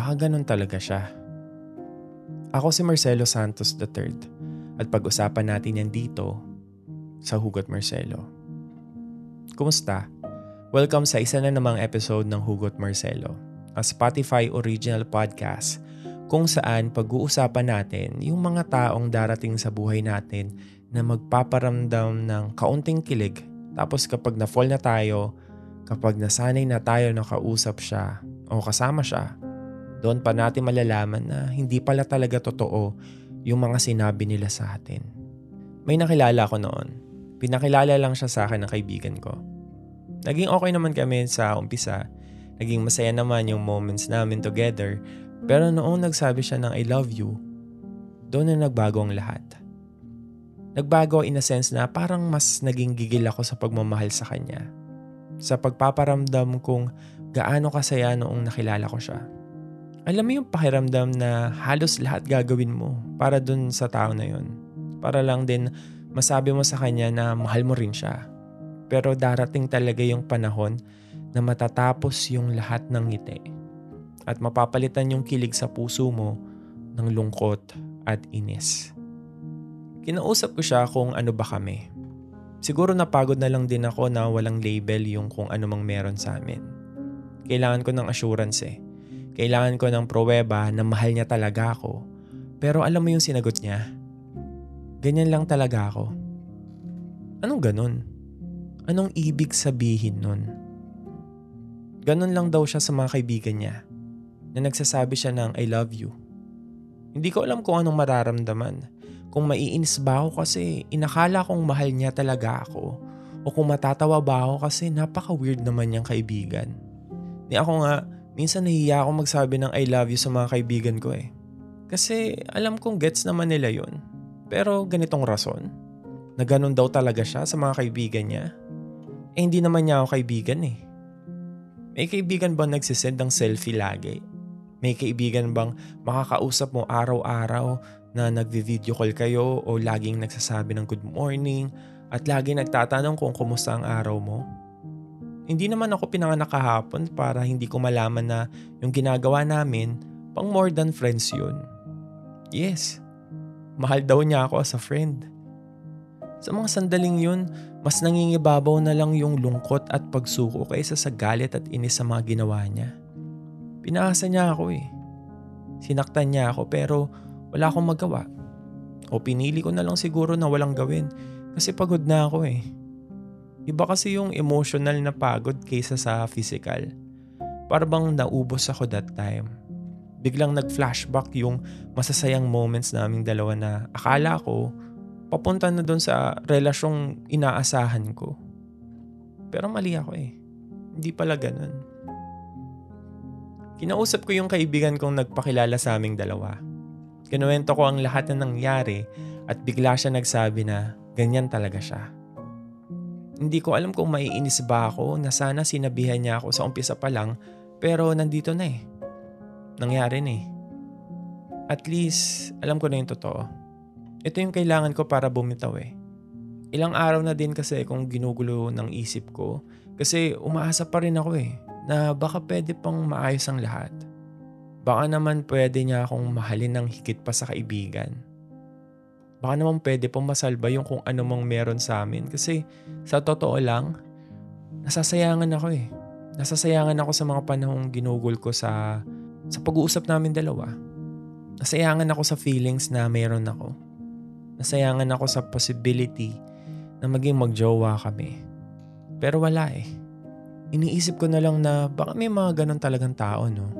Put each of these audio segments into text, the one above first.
baka ganun talaga siya. Ako si Marcelo Santos III at pag-usapan natin yan dito sa Hugot Marcelo. Kumusta? Welcome sa isa na namang episode ng Hugot Marcelo, a Spotify original podcast kung saan pag-uusapan natin yung mga taong darating sa buhay natin na magpaparamdam ng kaunting kilig tapos kapag na-fall na tayo, kapag nasanay na tayo na kausap siya o kasama siya, doon pa natin malalaman na hindi pala talaga totoo yung mga sinabi nila sa atin. May nakilala ko noon. Pinakilala lang siya sa akin ng kaibigan ko. Naging okay naman kami sa umpisa. Naging masaya naman yung moments namin together. Pero noong nagsabi siya ng I love you, doon na nagbago ang lahat. Nagbago in a sense na parang mas naging gigil ako sa pagmamahal sa kanya. Sa pagpaparamdam kung gaano kasaya noong nakilala ko siya alam mo yung pakiramdam na halos lahat gagawin mo para dun sa tao na yun. Para lang din masabi mo sa kanya na mahal mo rin siya. Pero darating talaga yung panahon na matatapos yung lahat ng ngiti. At mapapalitan yung kilig sa puso mo ng lungkot at inis. Kinausap ko siya kung ano ba kami. Siguro napagod na lang din ako na walang label yung kung ano meron sa amin. Kailangan ko ng assurance eh kailangan ko ng pruweba na mahal niya talaga ako. Pero alam mo yung sinagot niya? Ganyan lang talaga ako. Anong ganun? Anong ibig sabihin nun? Ganon lang daw siya sa mga kaibigan niya na nagsasabi siya ng I love you. Hindi ko alam kung anong mararamdaman. Kung maiinis ba ako kasi inakala kong mahal niya talaga ako o kung matatawa ba ako kasi napaka-weird naman niyang kaibigan. Ni ako nga, Minsan nahiya ako magsabi ng I love you sa mga kaibigan ko eh. Kasi alam kong gets naman nila yun. Pero ganitong rason, na ganun daw talaga siya sa mga kaibigan niya. Eh hindi naman niya ako kaibigan eh. May kaibigan bang nagsisend ng selfie lagi? May kaibigan bang makakausap mo araw-araw na nagvi-video call kayo o laging nagsasabi ng good morning at lagi nagtatanong kung kumusta ang araw mo? Hindi naman ako pinanganak kahapon para hindi ko malaman na yung ginagawa namin, pang more than friends yun. Yes, mahal daw niya ako as a friend. Sa mga sandaling yun, mas nangingibabaw na lang yung lungkot at pagsuko kaysa sa galit at inis sa mga ginawa niya. Pinaasa niya ako eh. Sinaktan niya ako pero wala akong magawa. O pinili ko na lang siguro na walang gawin kasi pagod na ako eh. Iba kasi yung emotional na pagod kaysa sa physical. Para bang naubos ako that time. Biglang nag-flashback yung masasayang moments naming dalawa na akala ko papunta na doon sa relasyong inaasahan ko. Pero mali ako eh. Hindi pala ganun. Kinausap ko yung kaibigan kong nagpakilala sa aming dalawa. Kinuwento ko ang lahat na nangyari at bigla siya nagsabi na ganyan talaga siya. Hindi ko alam kung maiinis ba ako na sana sinabihan niya ako sa umpisa pa lang pero nandito na eh. Nangyari na eh. At least, alam ko na yung totoo. Ito yung kailangan ko para bumitaw eh. Ilang araw na din kasi kung ginugulo ng isip ko kasi umaasa pa rin ako eh na baka pwede pang maayos ang lahat. Baka naman pwede niya akong mahalin ng higit pa sa kaibigan baka naman pwede pong masalba yung kung ano mang meron sa amin. Kasi sa totoo lang, nasasayangan ako eh. Nasasayangan ako sa mga panahong ginugol ko sa, sa pag-uusap namin dalawa. Nasayangan ako sa feelings na meron ako. Nasayangan ako sa possibility na maging magjowa kami. Pero wala eh. Iniisip ko na lang na baka may mga ganun talagang tao no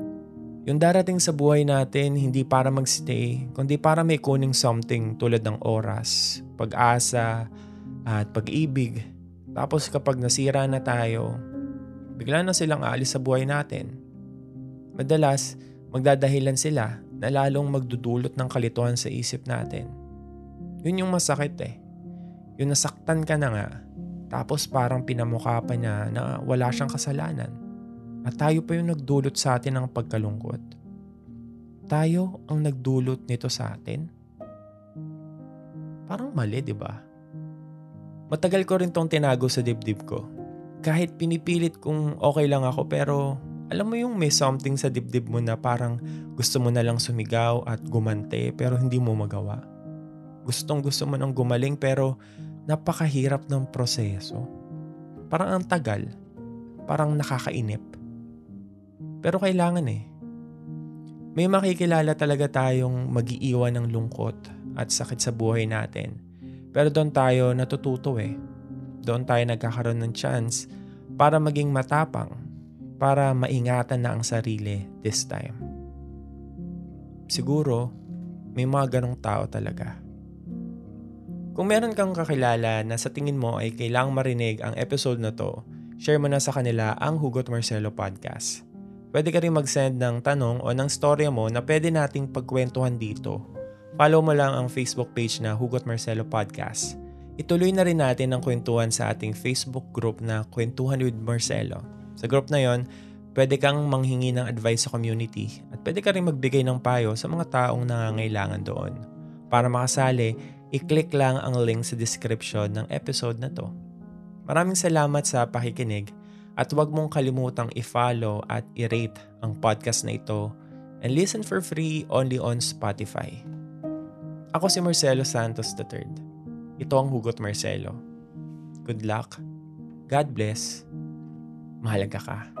yung darating sa buhay natin, hindi para magstay, kundi para may kuning something tulad ng oras, pag-asa, at pag-ibig. Tapos kapag nasira na tayo, bigla na silang aalis sa buhay natin. Madalas, magdadahilan sila na lalong magdudulot ng kalituhan sa isip natin. Yun yung masakit eh. Yung nasaktan ka na nga, tapos parang pinamukha pa niya na wala siyang kasalanan. At tayo pa yung nagdulot sa atin ng pagkalungkot. Tayo ang nagdulot nito sa atin. Parang mali, di ba? Matagal ko rin tong tinago sa dibdib ko. Kahit pinipilit kong okay lang ako pero Alam mo yung may something sa dibdib mo na parang gusto mo na lang sumigaw at gumante pero hindi mo magawa. Gustong gusto mo nang gumaling pero napakahirap ng proseso. Parang ang tagal. Parang nakakainip. Pero kailangan eh. May makikilala talaga tayong magiiwan ng lungkot at sakit sa buhay natin. Pero doon tayo natututo eh. Doon tayo nagkakaroon ng chance para maging matapang, para maingatan na ang sarili this time. Siguro, may mga ganong tao talaga. Kung meron kang kakilala na sa tingin mo ay kailangang marinig ang episode na to, share mo na sa kanila ang Hugot Marcelo Podcast. Pwede ka rin mag-send ng tanong o ng storya mo na pwede nating pagkwentuhan dito. Follow mo lang ang Facebook page na Hugot Marcelo Podcast. Ituloy na rin natin ang kwentuhan sa ating Facebook group na Kwentuhan with Marcelo. Sa group na yon, pwede kang manghingi ng advice sa community at pwede ka rin magbigay ng payo sa mga taong nangangailangan doon. Para makasali, i-click lang ang link sa description ng episode na to. Maraming salamat sa pakikinig at huwag mong kalimutang i-follow at i-rate ang podcast na ito and listen for free only on Spotify. Ako si Marcelo Santos III. Ito ang Hugot Marcelo. Good luck. God bless. Mahalaga ka.